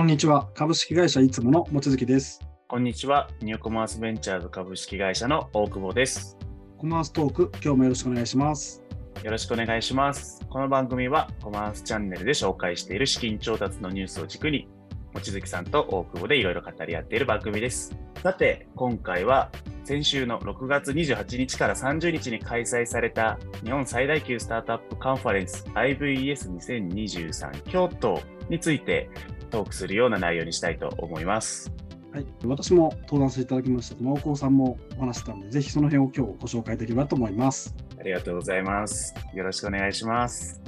こんにちは。株式会社いつもの望月です。こんにちは。ニューコマースベンチャーズ株式会社の大久保です。コマーストーク、今日もよろしくお願いします。よろしくお願いします。この番組はコマースチャンネルで紹介している資金調達のニュースを軸に、望月さんと大久保でいろいろ語り合っている番組です。さて、今回は先週の6月28日から30日に開催された日本最大級スタートアップカンファレンス IVES2023 京都についてトークするような内容にしたいと思います。はい、私も登壇させていただきました大久保さんもお話したので、ぜひその辺を今日ご紹介できればと思います。ありがとうございます。よろしくお願いします。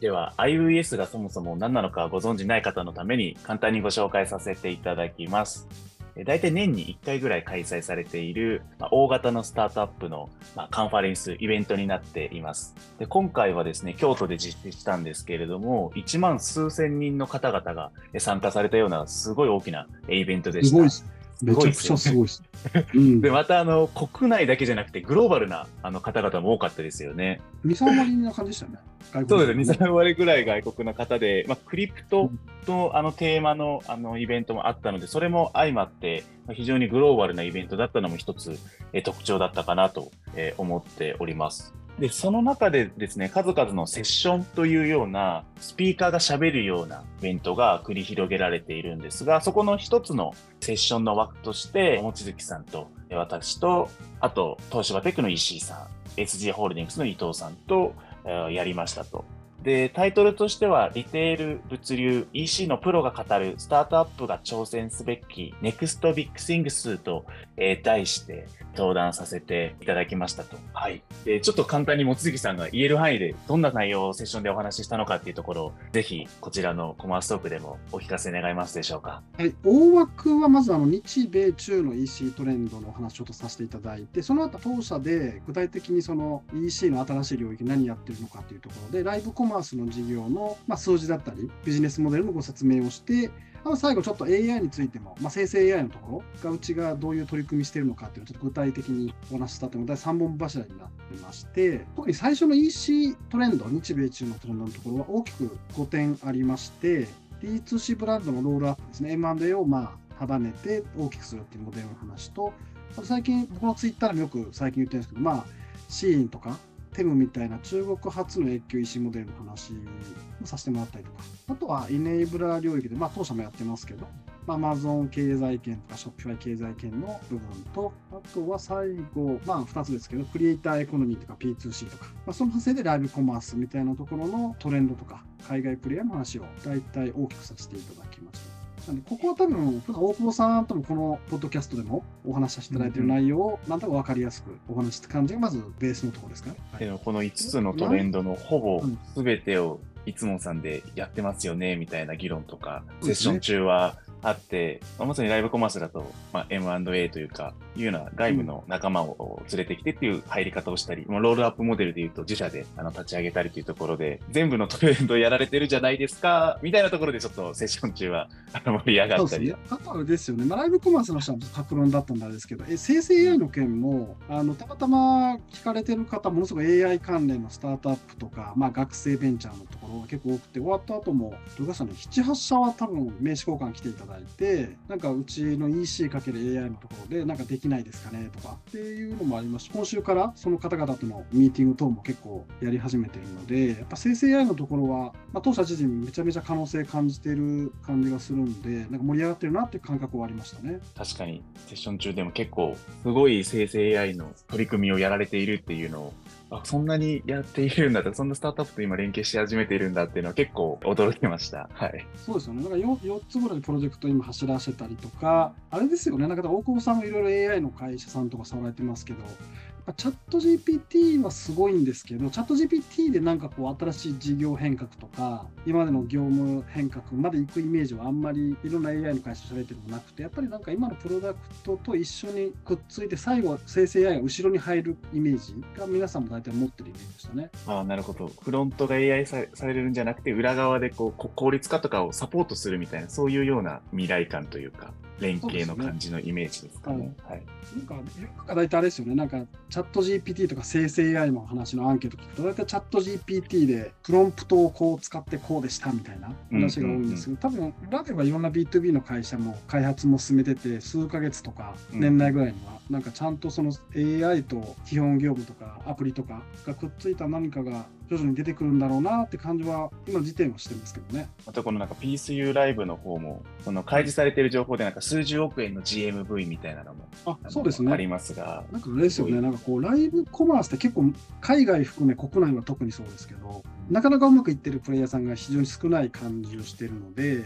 では、IVS がそもそも何なのかご存じない方のために簡単にご紹介させていただきます。大体年に1回ぐらい開催されている、まあ大型のスタートアップの、まあカンファレンス、イベントになっています。で今回はですね、京都で実施したんですけれども、1万数千人の方々が参加されたようなすごい大きなイベントでした。すごいです。めちゃくちゃすごいです。うん、で、またあの国内だけじゃなくてグローバルなあの方々も多かったですよね。2、3割な感じでしたよね。外そうですね、2、3割ぐらい外国の方で、まあ、クリプトのあのテーマのあのイベントもあったので、それも相まって、まあ非常にグローバルなイベントだったのも一つ、えー特徴だったかなと、えー思っております。で、その中でですね、数々のセッションというような、スピーカーが喋るようなイベントが繰り広げられているんですが、そこの一つのセッションの枠として、望月さんと私と、あと、東芝テックの石井さん、SG ホールディングスの伊藤さんと、えやりましたと。で、タイトルとしては、リテール、物流、EC のプロが語るスタートアップが挑戦すべき NEXT Big Things と、えー題して登壇させていただきましたと。はい。で、ちょっと簡単に望月さんが言える範囲でどんな内容をセッションでお話ししたのかっていうところを、ぜひこちらのコマーストークでもお聞かせ願いますでしょうか。はい、大枠はまずあの日米中の EC トレンドのお話をとさせていただいて、その後当社で具体的にその EC の新しい領域何やってるのかというところで、ライブコマースの事業のまあ数字だったり、ビジネスモデルのご説明をして、あと最後ちょっと AI についても、まあ、生成 AI のところがうちがどういう取り組みしているのかっていうのをちょっと具体的にお話ししたというので3本柱になってまして特に最初の EC トレンド日米中のトレンドのところは大きく5点ありまして D2C ブランドのロールアップですね M&A をまあ束ねて大きくするっていうモデルの話とあと最近僕のツイッターでもよく最近言ってるんですけどまあシーンとかテムみたいな中国発の越境 EC モデルの話をさせてもらったりとか、あとはイネイブラー領域で、まあ当社もやってますけど、まあ、Amazon 経済圏とか Shopify 経済圏の部分と、あとは最後、まあ2つですけど、クリエイターエコノミーとか P2C とか、まあ、その派生でライブコマースみたいなところのトレンドとか、海外プレイヤーの話を大体大きくさせていただきました。なんでここは多分、大久保さんともこのポッドキャストでもお話しさせていただいている内容を、なんとか分かりやすくお話しした感じがまずベースのところですか？ね。はい。でもこの5つのトレンドのほぼうん。全てをいつもさんでやってますよねみたいな議論とか、セッション中はあって、まあまさにライブコマースだと、まあ、M&A というか、いうような外部の仲間を連れてきてっていう入り方をしたり、もうロールアップモデルでいうと自社であの立ち上げたりというところで、全部のトレンドやられてるじゃないですか、みたいなところでちょっとセッション中はあの盛り上がったり。あとあれですよね、まあ、ライブコマースの人は格論だったんですけど、え生成 AI の件も、あのたまたま聞かれてる方、ものすごい AI 関連のスタートアップとか、まあ、学生ベンチャーのところが結構多くて、終わった後も、どれかさんね、7、8社は多分名刺交換来ていただいて、なんかうちの EC×AI のところで、なんかできないですかねとかっていうのもありますし、今週からその方々とのミーティング等も結構やり始めているので、やっぱ生成 AI のところは、まあ、当社自身めちゃめちゃ可能性感じてる感じがするんで、なんか盛り上がってるなっていう感覚はありましたね。確かにセッション中でも結構すごい生成 AI の取り組みをやられているっていうのをあそんなにやっているんだとかそんなスタートアップと今連携し始めているんだっていうのは結構驚きました。はい。そうですよね。だから 4, 4つぐらいプロジェクト今走らせたりとか、あれですよね。なんか大久保さんもいろいろ AI の会社さんとか触られてますけど、チャット GPT はすごいんですけど、チャット GPT でなんかこう新しい事業変革とか、今までの業務変革まで行くイメージはあんまりいろんな AI の会社喋ってるのがなくて、やっぱりなんか今のプロダクトと一緒にくっついて、最後は生成 AI が後ろに入るイメージが皆さんも大体持ってるイメージでしたね。ああ、なるほど。フロントが AI さされるんじゃなくて、裏側でこう効率化とかをサポートするみたいな、そういうような未来感というか。連携の感じのイメージですかね。はい、なんか、世の中大体あれですよね、なんか、チャット GPT とか生成 AI の話のアンケート聞くと、大体チャット GPT でプロンプトをこう使ってこうでしたみたいな話が多いんですけど、多分、裏ではいろんな B2B の会社も開発も進めてて、数ヶ月とか年内ぐらいには、なんかちゃんとその AI と基本業務とかアプリとかがくっついた何かが徐々に出てくるんだろうなって感じは、今時点はしてますけどね。またこのなんか PSU ライブの方も、その開示されている情報でなんか数十億円の GMV みたいなのもあそうですねありますが。なんかあれですよね、なんかこう、ライブコマースって結構、海外含め国内は特にそうですけど、なかなかうまくいってるプレイヤーさんが非常に少ない感じをしてるので、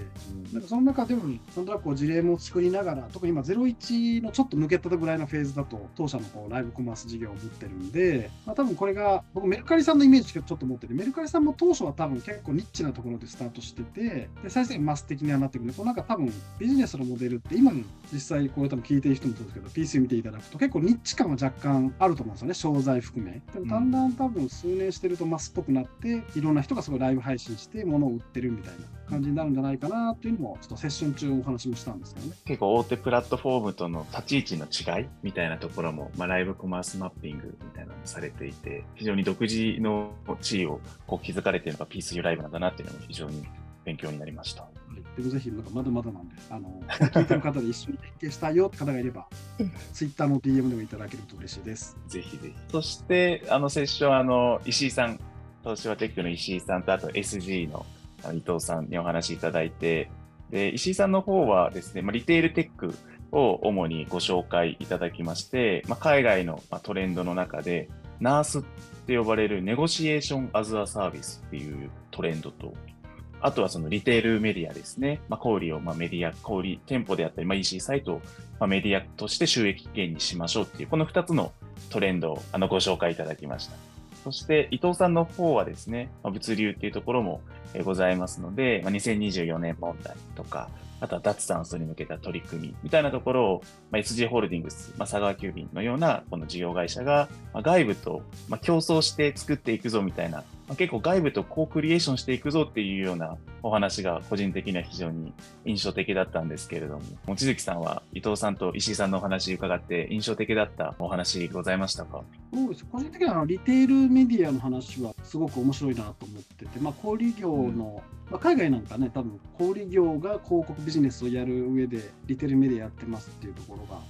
なんかその中でも、なんとなくこう事例も作りながら、特に今、01のちょっと抜けたぐらいのフェーズだと、当社のこうライブコマース事業を持ってるんで、まあ、多分これが、僕、メルカリさんのイメージしかちょっと持ってて、メルカリさんも当初は多分結構ニッチなところでスタートしてて、で最終的にマス的にはなってくるんで、こうなんか多分ビジネスのモデルって、今の実際これ多分聞いてる人もそうですけど、PC 見ていただくと結構ニッチ感は若干あると思うんですよね、商材含め。でもだんだん多分数年してるとマスっぽくなって、いろんな人がすごいライブ配信して物を売ってるみたいな感じになるんじゃないかなっていうのも、ちょっとセッション中お話もしたんですけどね。結構大手プラットフォームとの立ち位置の違いみたいなところも、まあ、ライブコマースマッピングみたいなのもされていて、非常に独自の地位をこう築かれているのが PSU ライブなんだなっていうのも非常に勉強になりました。でもぜひ、なんかまだまだなんで、あの、聞いてる方で一緒に連携したいよって方がいれば、ツイッターの DM でもいただけると嬉しいです。ぜひぜひ。そして、あのセッション、あの、石井さん、東芝テックの石井さんと、あと SG の伊藤さんにお話しいただいて、で、石井さんの方はですね、まあ、リテールテックを主にご紹介いただきまして、まあ、海外のトレンドの中で、ナースって呼ばれるネゴシエーションアズアサービスっていうトレンドと、あとはそのリテールメディアですね。まあ、小売をまあメディア、小売店舗であったり、まあ、EC サイトをまあメディアとして収益源にしましょうっていう、この2つのトレンドをあのご紹介いただきました。そして伊藤さんの方はですね、物流っていうところもございますので、まあ、2024年問題とか、あとは脱炭素に向けた取り組みみたいなところを、ま、SG ホールディングス、ま、佐川急便のようなこの事業会社が、ま、外部と、ま、競争して作っていくぞみたいな、ま、結構外部とコークリエーションしていくぞっていうようなお話が個人的には非常に印象的だったんですけれども、望月さんは伊藤さんと石井さんのお話伺って印象的だったお話ございましたか？そうです。個人的にはあのリテールメディアの話はすごく面白いなと思ってて、まあ、小売業の、まあ、海外なんかね、多分小売業が広告ビジネスをやる上で、リテールメディアやってますっていうところが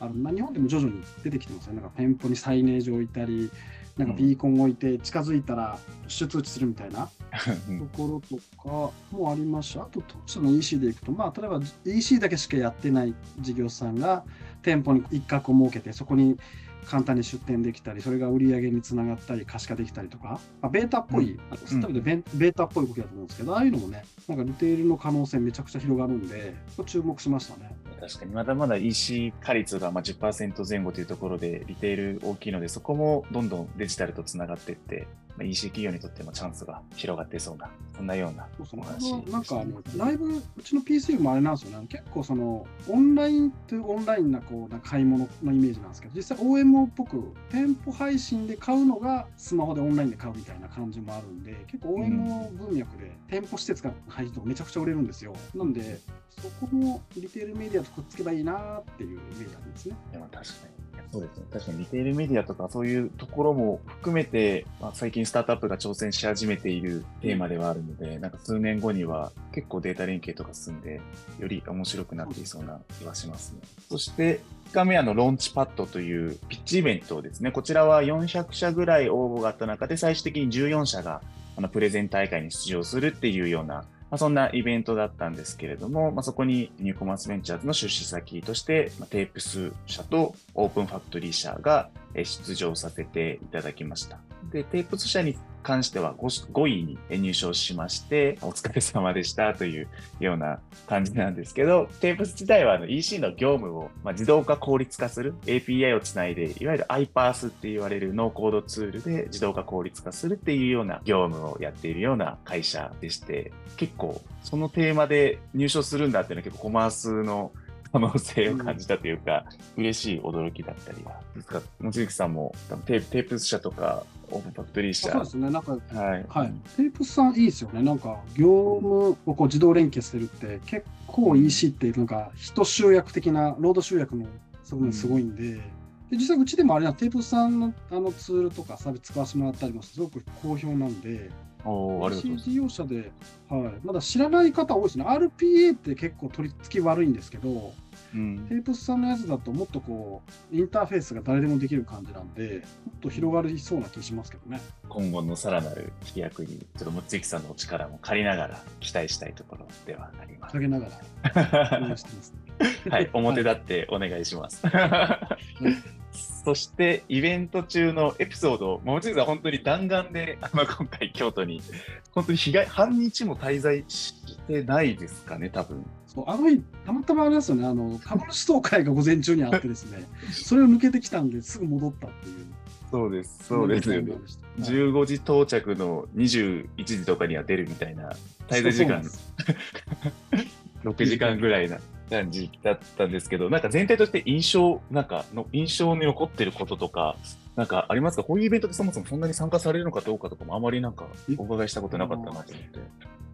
ある、まあ、日本でも徐々に出てきてますよね。なんか店舗にサイネージを置いたり、なんかビーコンを置いて、近づいたら出通知するみたいな。ところとかもありますし、あと当社の EC でいくと、まあ、例えば EC だけしかやってない事業者さんが店舗に一角を設けて、そこに簡単に出店できたり、それが売り上げにつながったり、可視化できたりとか、まあ、ベータっぽい、あのスタイルでベ,、ベータっぽい動きだと思うんですけど、ああいうのもね、なんかリテールの可能性めちゃくちゃ広がるんで、注目しましたね。確かに。まだまだ EC 化率がまあ10%前後というところでリテール大きいのでそこもどんどんデジタルとつながっていって、まあ、EC 企業にとってもチャンスが広がってそうなそんなようなそうそうお話ねなんかあのライブ、うちの PC もあれなんですよね、結構そのオンラインというオンラインなこうな買い物のイメージなんですけど、実際 OMO っぽく店舗配信で買うのがスマホでオンラインで買うみたいな感じもあるんで、結構 OMO 文脈で店舗施設が入るとめちゃくちゃ売れるんですよ。なんで、そこもリテールメディアとくっつけばいいなっていうイメージあるんですね。でも確かに。そうですね。確かにリテールメディアとかそういうところも含めて、まあ、最近スタートアップが挑戦し始めているテーマではあるので、なんか数年後には結構データ連携とか進んで、より面白くなっていそうな気がしますね。そして、2日目はのローンチパッドというピッチイベントですね。こちらは400社ぐらい応募があった中で、最終的に14社があのプレゼン大会に出場するっていうようなまあ、そんなイベントだったんですけれども、まあ、そこにニューコマースベンチャーズの出資先として、まあ、テープス社とオープンファクトリー社が出場させていただきました。で、テープス社に関しては 5, 5位に入賞しまして、お疲れ様でしたというような感じなんですけど、テープス自体はあの EC の業務を、まあ、自動化効率化する API をつないで、いわゆる iPaaS って言われるノーコードツールで自動化効率化するっていうような業務をやっているような会社でして、結構そのテーマで入賞するんだっていうのは結構コマースの可能性を感じたというか、嬉しい驚きだったりは。ですから、望月さんも多分テープテープ社とかオープンファクトリー社。そうですね、なんか、はい。はい、テープスさんいいですよね。なんか、業務をこう自動連携してるって、結構 EC って、なんか、人集約的な、ロード集約の側面すごいんで、で実際うちでもあれな、テープスさんのあのツールとかサービス使わせてもらったりもすごく好評なんで、おーありがとうござい EC 事業者で、はい、まだ知らない方多いですね。RPA って結構取り付き悪いんですけど。うんテープスさんのやつだともっとこう、インターフェースが誰でもできる感じなんで、もっと広がりそうな気しますけどね。今後のさらなる飛躍に、ちょっと望月さんのお力も借りながら期待したいところではあります。陰ながら 応援してます、はい、表立ってお願いします。そして、イベント中のエピソード、望月さん、本当に弾丸で、あの今回、京都に、本当に日が半日も滞在してないですかね、多分。そうあの日、たまたまあれですよね、あの株主総会が午前中にあってですね、それを抜けてきたんですぐ戻ったっていう。そうです、そうですよね。はい15時到着の21時とかには出るみたいな、滞在時間。そう6 時間ぐらいな感じだったんですけど、なんか全体として印象、なんかの印象に残ってることとか、なんかありますか？こういうイベントってそもそもそんなに参加されるのかどうかとかもあまりなんかお伺いしたことなかったなと思って。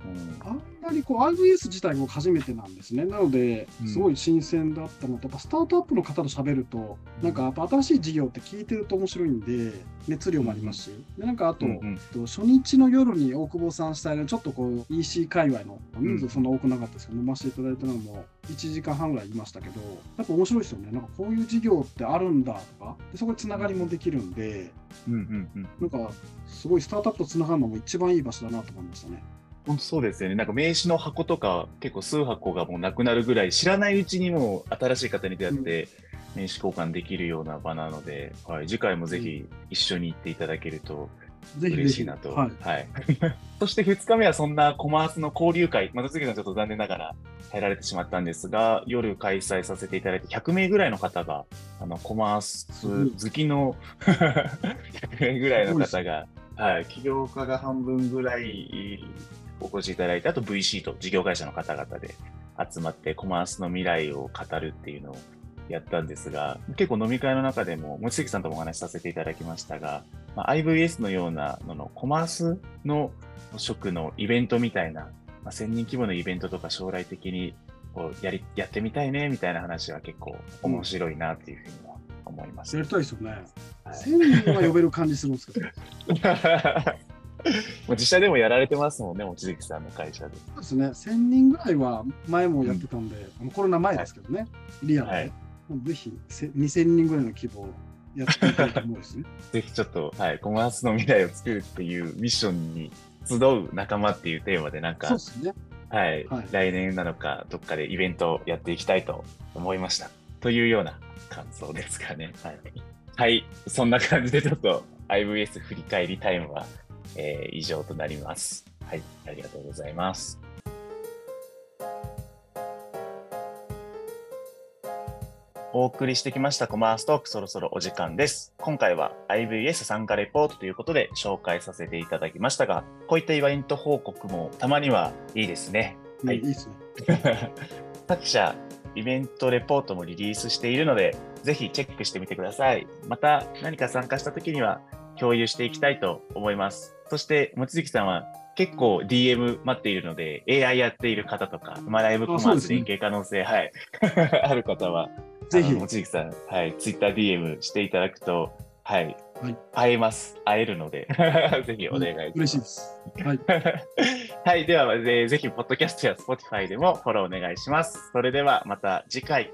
うん。あんまりこう IVS 自体も初めてなんですね。なのでうん、すごい新鮮だったのと、やっぱスタートアップの方と喋ると、なんかやっぱ新しい事業って聞いてると面白いんで、熱量もありますし、でなんかあと、うんうん。と初日の夜に大久保さん主催のちょっとこう EC 界隈の人数そんな多くなかったですけど、飲ませていただいたのも1時間半ぐらいいましたけど、やっぱ面白いですよね。なんかこういう事業ってあるんだとか、でそこでつながりもできるんで、うんうんうんなんかすごいスタートアップとつながるのも一番いい場所だなと思いましたね。本当そうですよね。なんか名刺の箱とか結構数箱がもうなくなるぐらい知らないうちにもう新しい方に出会って名刺交換できるような場なので、はい、次回もぜひ一緒に行っていただけるとぜひぜひ。嬉しいなと。はい。そして2日目はそんなコマースの交流会、また次はちょっと残念ながら入られてしまったんですが、夜開催させていただいて100名ぐらいの方が、あのコマース好きの100名 ぐらいの方が、はい、起業家が半分ぐらいお越しいただいて、あと VC と事業会社の方々で集まってコマースの未来を語るっていうのをやったんですが、結構飲み会の中でも、望月さんともお話しさせていただきましたが、まあ、IVS のようなののコマースの職のイベントみたいな、まあ、1000人規模のイベントとか将来的にこうやりやってみたいねみたいな話は結構面白いなっていうふうには思います。やりたいですよね。はい1000人は呼べる感じするんですけど。もう実際でもやられてますもんね、望月さんの会社で。そうですね。1000人ぐらいは前もやってたんで、あのコロナ前ですけどね。リアルで。はいぜひせ2000人ぐらいの規模をやってみたいと思うですね。ぜひちょっと、はい、コマースの未来を作るっていうミッションに集う仲間っていうテーマで、なんかそうで、すね。はい、はい来年なのか、どっかでイベントをやっていきたいと思いました。というような感想ですかね。はい。はい、そんな感じでちょっと IVS 振り返りタイムは、えー以上となります。はい、ありがとうございます。お送りしてきましたコマーストークそろそろお時間です。今回は IVS 参加レポートということで紹介させていただきましたが、こういったイベント報告もたまにはいいですね。はいうんいいですね。各社イベントレポートもリリースしているので、ぜひチェックしてみてください。また何か参加した時には共有していきたいと思います。そして、望月さんは結構 DM 待っているので、AI やっている方とか、まあ、ライブコマース連携可能性、はい、ある方は、ぜひ望月さん、はい、TwitterDM していただくと、はい、はい会えます。会えるので、ぜひお願いします。嬉しいです。はい。はい。では、えーぜひ、ポッドキャストや Spotify でもフォローお願いします。それでは、また次回